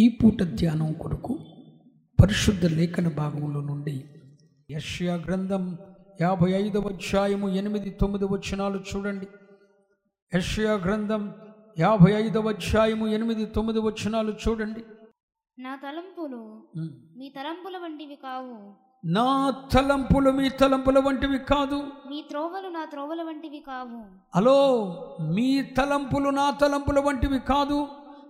ఈ పూట ధ్యానం కొరకు పరిశుద్ధ లేఖన భాగంలో నుండి యష్యా గ్రంథం యాభై ఐదవ అధ్యాయము ఎనిమిది తొమ్మిది వచనాలు చూడండి. యష్యా గ్రంథం యాభై ఐదవ అధ్యాయము ఎనిమిది తొమ్మిది వచనాలు చూడండి. నా తలంపులు. మీ తలంపుల వంటివి కావు. నా తలంపులు మీ తలంపుల వంటివి కాదు. మీ త్రోవలు నా త్రోవల వంటివి కావు. హలో మీ తలంపులు నా తలంపుల వంటివి కాదు.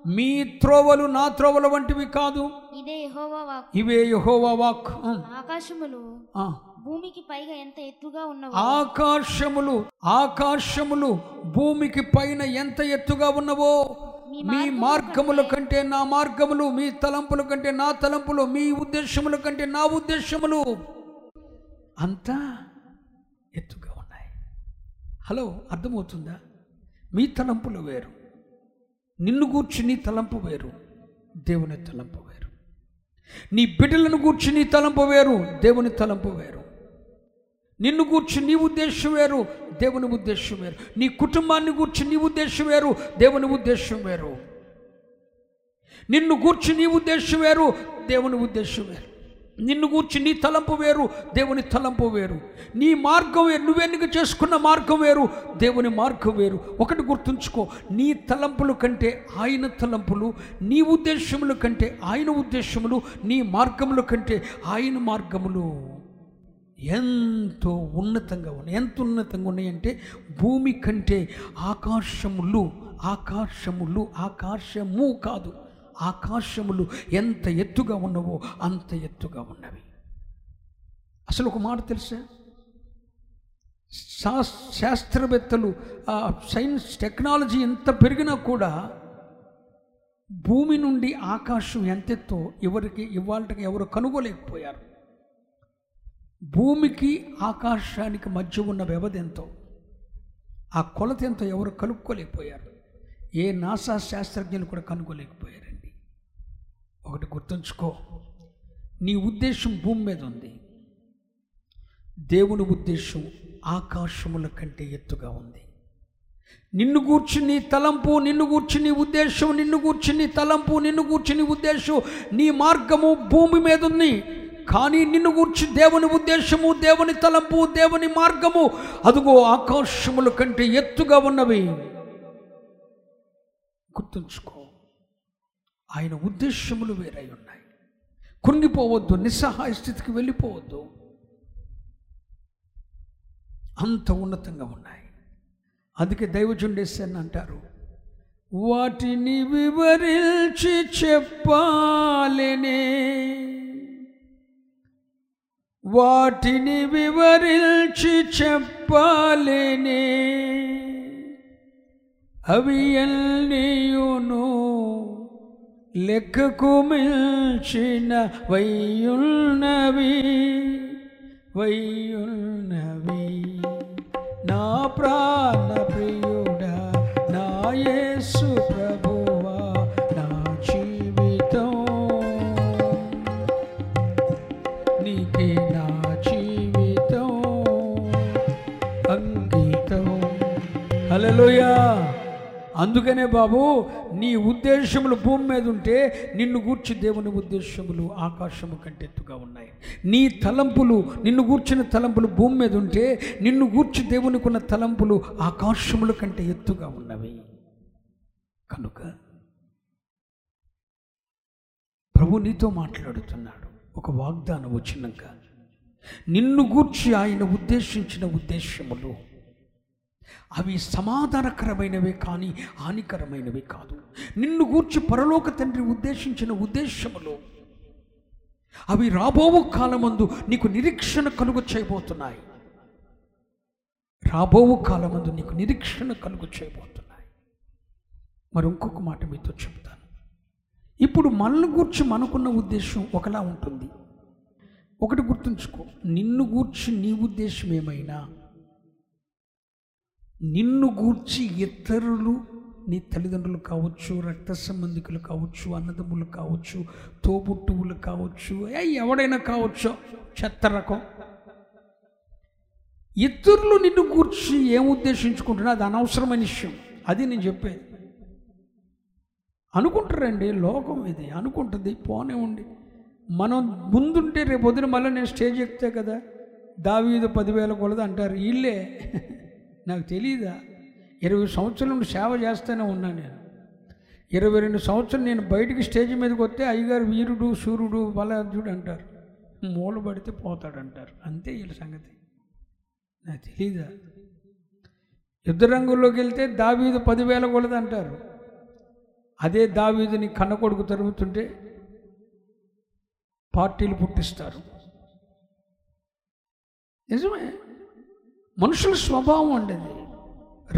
మీ త్రోవలు నా త్రోవల వంటివి కాదు. ఇదే యెహోవా వాక్ ఇవే యెహోవా వాక్. ఆకాశములు. భూమికి పైగా ఎంత ఎత్తుగా ఉన్నవో. ఆకాశములు ఆకాశములు భూమికి పైన ఎంత ఎత్తుగా ఉన్నవో. మీ మార్గముల కంటే నా మార్గములు మీ తలంపుల కంటే నా తలంపులు మీ ఉద్దేశముల కంటే నా ఉద్దేశములు అంతా ఎత్తుగా ఉన్నాయి. హలో అర్థమవుతుందా? మీ తలంపులు వేరు. నిన్ను కూర్చుని తలంపు వేరు దేవుని తలంపు వేరు. నీ బిడ్డలను కూర్చుని తలంపు వేరు దేవుని తలంపు వేరు. నిన్ను గూర్చి నీ ఉద్దేశం వేరు దేవుని ఉద్దేశం వేరు. నీ కుటుంబాన్ని గూర్చి నీ ఉద్దేశం వేరు దేవుని ఉద్దేశం వేరు. నిన్ను గూర్చి నీ ఉద్దేశం వేరు దేవుని ఉద్దేశం వేరు. నిన్ను గూర్చి నీ తలంపు వేరు దేవుని తలంపు వేరు. నీ మార్గం వేరు నువ్వెన్నిక చేసుకున్న మార్గం వేరు దేవుని మార్గం వేరు. ఒకటి గుర్తుంచుకో నీ తలంపుల కంటే ఆయన తలంపులు నీ ఉద్దేశముల కంటే ఆయన ఉద్దేశములు నీ మార్గముల కంటే ఆయన మార్గములు ఎంతో ఉన్నతంగా ఉన్నాయి. ఎంత ఉన్నతంగా ఉన్నాయంటే భూమి కంటే ఆకాశములు ఆకాశములు ఆకాశము కాదు. ఆకాశములు ఎంత ఎత్తుగా ఉన్నవో అంత ఎత్తుగా ఉన్నవి. అసలు ఒక మాట తెలుసా? శా- శాస్త్రవేత్తలు ఆ సైన్స్ టెక్నాలజీ ఎంత పెరిగినా కూడా భూమి నుండి ఆకాశం ఎంతెత్తో ఎవరికి ఇవాళకి ఎవరు కనుగోలేకపోయారు. భూమికి ఆకాశానికి మధ్య ఉన్న వ్యవధి ఎంతో. ఆ కొలత ఎంతో ఎవరు కనుక్కోలేకపోయారు. ఏ నాసా శాస్త్రజ్ఞులు కూడా కనుగోలేకపోయారు ఒకటి గుర్తుంచుకో. నీ ఉద్దేశం భూమి మీద ఉంది. దేవుని ఉద్దేశం ఆకాశముల కంటే ఎత్తుగా ఉంది. నిన్ను కూర్చుని తలంపు నిన్ను కూర్చుని ఉద్దేశం నిన్ను కూర్చుని తలంపు నిన్ను కూర్చుని ఉద్దేశం నీ మార్గము భూమి మీద ఉంది. కానీ నిన్ను గూర్చి దేవుని ఉద్దేశము దేవుని తలంపు దేవుని మార్గము అదుగో ఆకాశముల కంటే ఎత్తుగా ఉన్నవి. గుర్తుంచుకో. ఆయన ఉద్దేశములు వేరై ఉన్నాయి. కృంగిపోవద్దు నిస్సహాయ స్థితికి వెళ్ళిపోవద్దు. అంత ఉన్నతంగా ఉన్నాయి. అందుకే దైవజుండేశాన్ని అంటారు వాటిని వివరించి చెప్పాలనే. వాటిని వివరించి చెప్పాలనే. అవి ఎల్లియును లెక్కకు మిల్చిన వయ్యున్నవి వయ్యున్నవి. నా ప్రాణ ప్రియుడా నా యేసు ప్రభువా నా జీవితం. నీకే నా జీవితం. అంకితం. హల్లెలూయా. అందుకనే బాబు నీ ఉద్దేశములు భూమి మీద ఉంటే నిన్ను గూర్చి దేవుని ఉద్దేశములు ఆకాశము కంటే ఎత్తుగా ఉన్నాయి. నీ తలంపులు నిన్ను గూర్చిన తలంపులు భూమి మీద ఉంటే నిన్ను గూర్చి దేవునికున్న తలంపులు ఆకాశముల కంటే ఎత్తుగా ఉన్నవి. కనుక ప్రభు నీతో మాట్లాడుతున్నాడు. ఒక వాగ్దానం వచ్చినాక నిన్ను గూర్చి ఆయన ఉద్దేశించిన ఉద్దేశములు అవి సమాధానకరమైనవే కానీ హానికరమైనవి కాదు. నిన్ను గూర్చి పరలోక తండ్రి ఉద్దేశించిన ఉద్దేశములో అవి రాబోవు కాలమందు నీకు నిరీక్షణ కలుగు చేయబోతున్నాయి. రాబోవు కాలమందు నీకు నిరీక్షణ కలుగు చేయబోతున్నాయి. మరి ఇంకొక మాట మీతో చెప్తాను. ఇప్పుడు మనల్ని గూర్చి మనకున్న ఉద్దేశం ఒకలా ఉంటుంది. ఒకటి గుర్తుంచుకో. నిన్ను గూర్చి నీ ఉద్దేశం ఏమైనా నిన్ను గూర్చి ఇతరులు నీ తల్లిదండ్రులు కావచ్చు రక్త సంబంధికులు కావచ్చు అన్నదమ్ములు కావచ్చు తోబుట్టువులు కావచ్చు ఏ ఎవడైనా కావచ్చు చెత్త రకం. ఇతరులు నిన్ను గూర్చి ఏం ఉద్దేశించుకుంటున్నా అది అనవసరమైన విషయం. అది నేను చెప్పేది. అనుకుంటారండి లోకం ఇది అనుకుంటుంది పోనే ఉండి మనం ముందుంటే రేపు పొద్దున మళ్ళీ నేను స్టేజ్ ఎక్కితే కదా దావీదు పదివేల కొలది అంటారు వీళ్ళే. నాకు తెలియదా ఇరవై సంవత్సరాల నుండి సేవ చేస్తూనే ఉన్నాను నేను. ఇరవై రెండు సంవత్సరాలు నేను బయటికి స్టేజ్ మీదకి వస్తే అయ్యగారు వీరుడు సూర్యుడు బలార్జుడు అంటారు. మూల పడితే పోతాడంటారు. అంతే వీళ్ళ సంగతి. నాకు తెలీదా? యుద్ధ రంగుల్లోకి వెళ్తే దావీదు పదివేల కొలది అంటారు. అదే దావీదుని కన్న కొడుకు తరుగుతుంటే పార్టీలు పుట్టిస్తారు. నిజమే? మనుషుల స్వభావం అండి అది.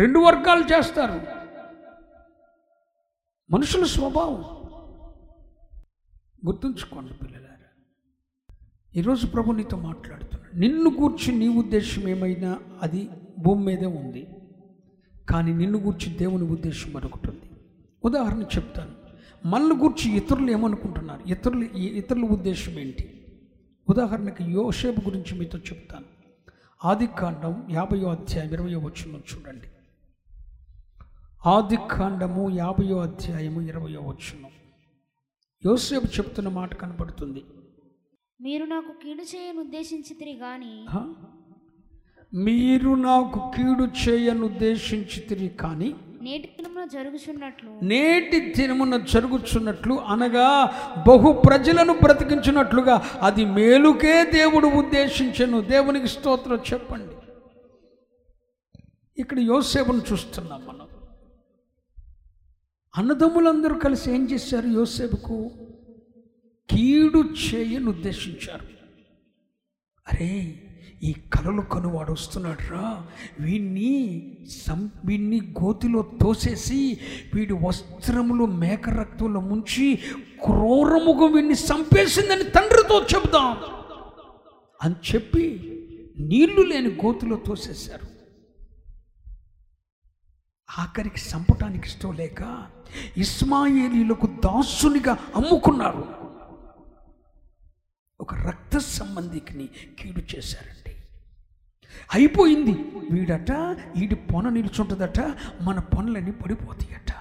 రెండు వర్గాలు చేస్తారు. మనుషుల స్వభావం. గుర్తుంచుకోండి పిల్లలారా. ఈరోజు ప్రభు నీతో మాట్లాడుతున్నాడు. నిన్ను గూర్చి నీ ఉద్దేశం ఏమైనా అది భూమి మీదే ఉంది. కానీ నిన్ను గూర్చి దేవుని ఉద్దేశం మరొకటి ఉంది. ఉదాహరణ చెప్తాను. మనల్ని గూర్చి ఇతరులు ఏమనుకుంటున్నారు? ఇతరులు ఇతరుల ఉద్దేశం ఏంటి? ఉదాహరణకి యోసేపు గురించి మీతో చెప్తాను. ఆది కాండం యాభయో అధ్యాయం ఇరవయో వచ్చిన చూడండి. ఆది కాండము యాభయో అధ్యాయము ఇరవయో వచ్చును యోసేపు చెప్తున్న మాట కనపడుతుంది మీరు నాకు కీడు చేయను ఉద్దేశించితిరి హ? మీరు నాకు కీడు చేయను ఉద్దేశించితిరి కానీ నేటి దినమున జరుగుచున్నట్లు. నేటి దినమున జరుగుచున్నట్లు అనగా బహు ప్రజలను బ్రతికించినట్లుగా అది మేలుకే దేవుడు ఉద్దేశించను. దేవునికి స్తోత్రం చెప్పండి. ఇక్కడ యోసేపును చూస్తున్నాం మనం. అన్నదమ్ములందరూ కలిసి ఏం చేశారు యోసేపుకు? కీడు చేయని ఉద్దేశించారు. అరే ఈ కలలు కనువాడు వస్తున్నాడు రా. వీణ్ణి సం వీణ్ణి గోతిలో తోసేసి వీడి వస్త్రములు మేక రక్తంలో ముంచి క్రూరముగా వీడిని చంపేసిందని తండ్రితో చెబుదాం అని చెప్పి నీళ్ళు లేని గోతిలో తోసేశారు. ఆఖరికి చంపటానికి ఇష్టం లేక ఇస్మాయేలీలకు దాసునిగా అమ్ముకున్నారు. ఒక రక్త సంబంధికిని కీడు చేశారు. అయిపోయింది. వీడట వీడి పొన నిల్చుంటుందట మన పనులన్నీ పడిపోతాయట.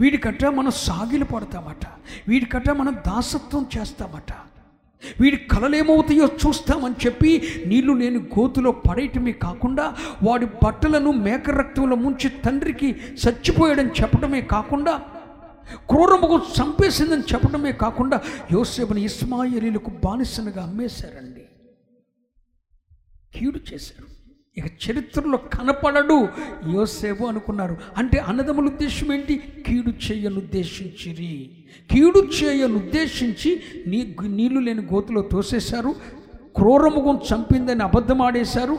వీడికట మనం సాగిలు పడతామట. వీడికట మనం దాసత్వం చేస్తామట. వీడి కలలేమవుతాయో చూస్తామని చెప్పి నీళ్ళు లేని గోతులో పడేయటమే కాకుండా వాడి బట్టలను మేక రక్తంలో ముంచి తండ్రికి చచ్చిపోయాడని చెప్పడమే కాకుండా క్రూరముఖం చంపేసిందని చెప్పడమే కాకుండా యోసేపుని ఇస్మాయిలీలకు బానిసనగా అమ్మేశారండి. కీడు చేశారు. ఇక చరిత్రలో కనపడడు యోసేపు అనుకున్నారు. అంటే అన్నదమ్ముల ఉద్దేశం ఏంటి? కీడు చేయను ఉద్దేశించిరి. కీడు చేయను ఉద్దేశించి నీ నీళ్ళు లేని గోతులో తోసేశారు. క్రూరముఖం చంపిందని అబద్ధమాడేశారు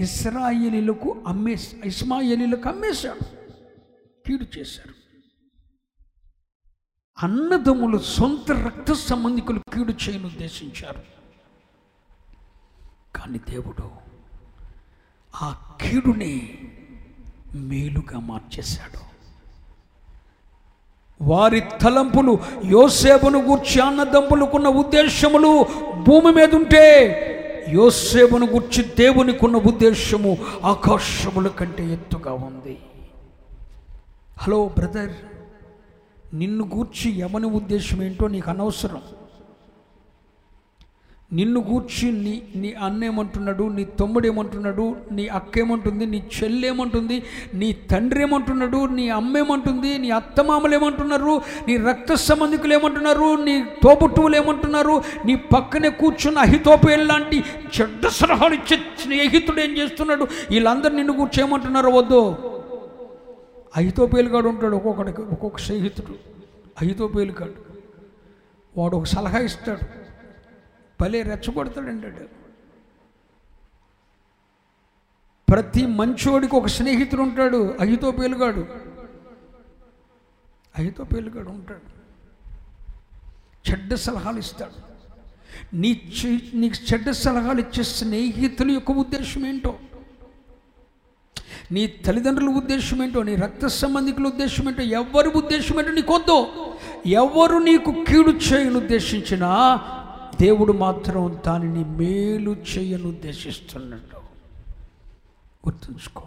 ఇస్రాయేలీలకు అమ్మే ఇస్మాయేలీలకు అమ్మేశాడు కీడు చేశారు. అన్నదమ్ములు సొంత రక్త సంబంధికులు కీడు చేయను ఉద్దేశించారు. కానీ దేవుడు ఆ కీడుని మేలుగా మార్చేశాడు. వారి తలంపులు యోసేపును గూర్చి అన్నదంపులకున్న ఉద్దేశములు భూమి మీద ఉంటే యోసేపును గూర్చి దేవునికున్న ఉద్దేశము ఆకాశముల కంటే ఎత్తుగా ఉంది. హలో బ్రదర్ నిన్ను గూర్చి ఎవని ఉద్దేశం ఏంటో నీకు అనవసరం. నిన్ను గూర్చి నీ నీ అన్న ఏమంటున్నాడు నీ తమ్ముడు ఏమంటున్నాడు నీ అక్క ఏమంటుంది నీ చెల్లి ఏమంటుంది నీ తండ్రి ఏమంటున్నాడు నీ అమ్మ ఏమంటుంది నీ అత్తమామలు ఏమంటున్నారు నీ రక్త సంబంధికులు ఏమంటున్నారు నీ తోబుట్టువులు ఏమంటున్నారు నీ పక్కనే కూర్చున్న అహితోపేలు లాంటి చెడ్డ సలహాలు ఇచ్చే స్నేహితుడు ఏం చేస్తున్నాడు? వీళ్ళందరూ నిన్ను కూర్చి ఏమంటున్నారో వద్దు. అహితోపేలుగాడు ఉంటాడు ఒక్కొక్కడికి ఒక్కొక్క స్నేహితుడు. అహితోపేలుగాడు వాడు ఒక సలహా ఇస్తాడు. భలే రెచ్చగొడతాడు అంటాడు ప్రతి మంచోడికి ఒక స్నేహితుడు ఉంటాడు అహితో పేలుగాడు. అహితో పేలుగాడు ఉంటాడు. చెడ్డ సలహాలు ఇస్తాడు. నీ చె- నీకు చెడ్డ సలహాలు ఇచ్చే స్నేహితుల యొక్క ఉద్దేశం ఏంటో? నీ తల్లిదండ్రుల ఉద్దేశం ఏంటో? నీ రక్త సంబంధికుల ఉద్దేశం ఏంటో? ఎవరి ఉద్దేశం ఏంటో నీకొద్దు. ఎవరు నీకు కీడు చేయను ఉద్దేశించినా దేవుడు మాత్రం దానిని మేలు చేయను ఉద్దేశిస్తున్నాడు. గుర్తుంచుకో.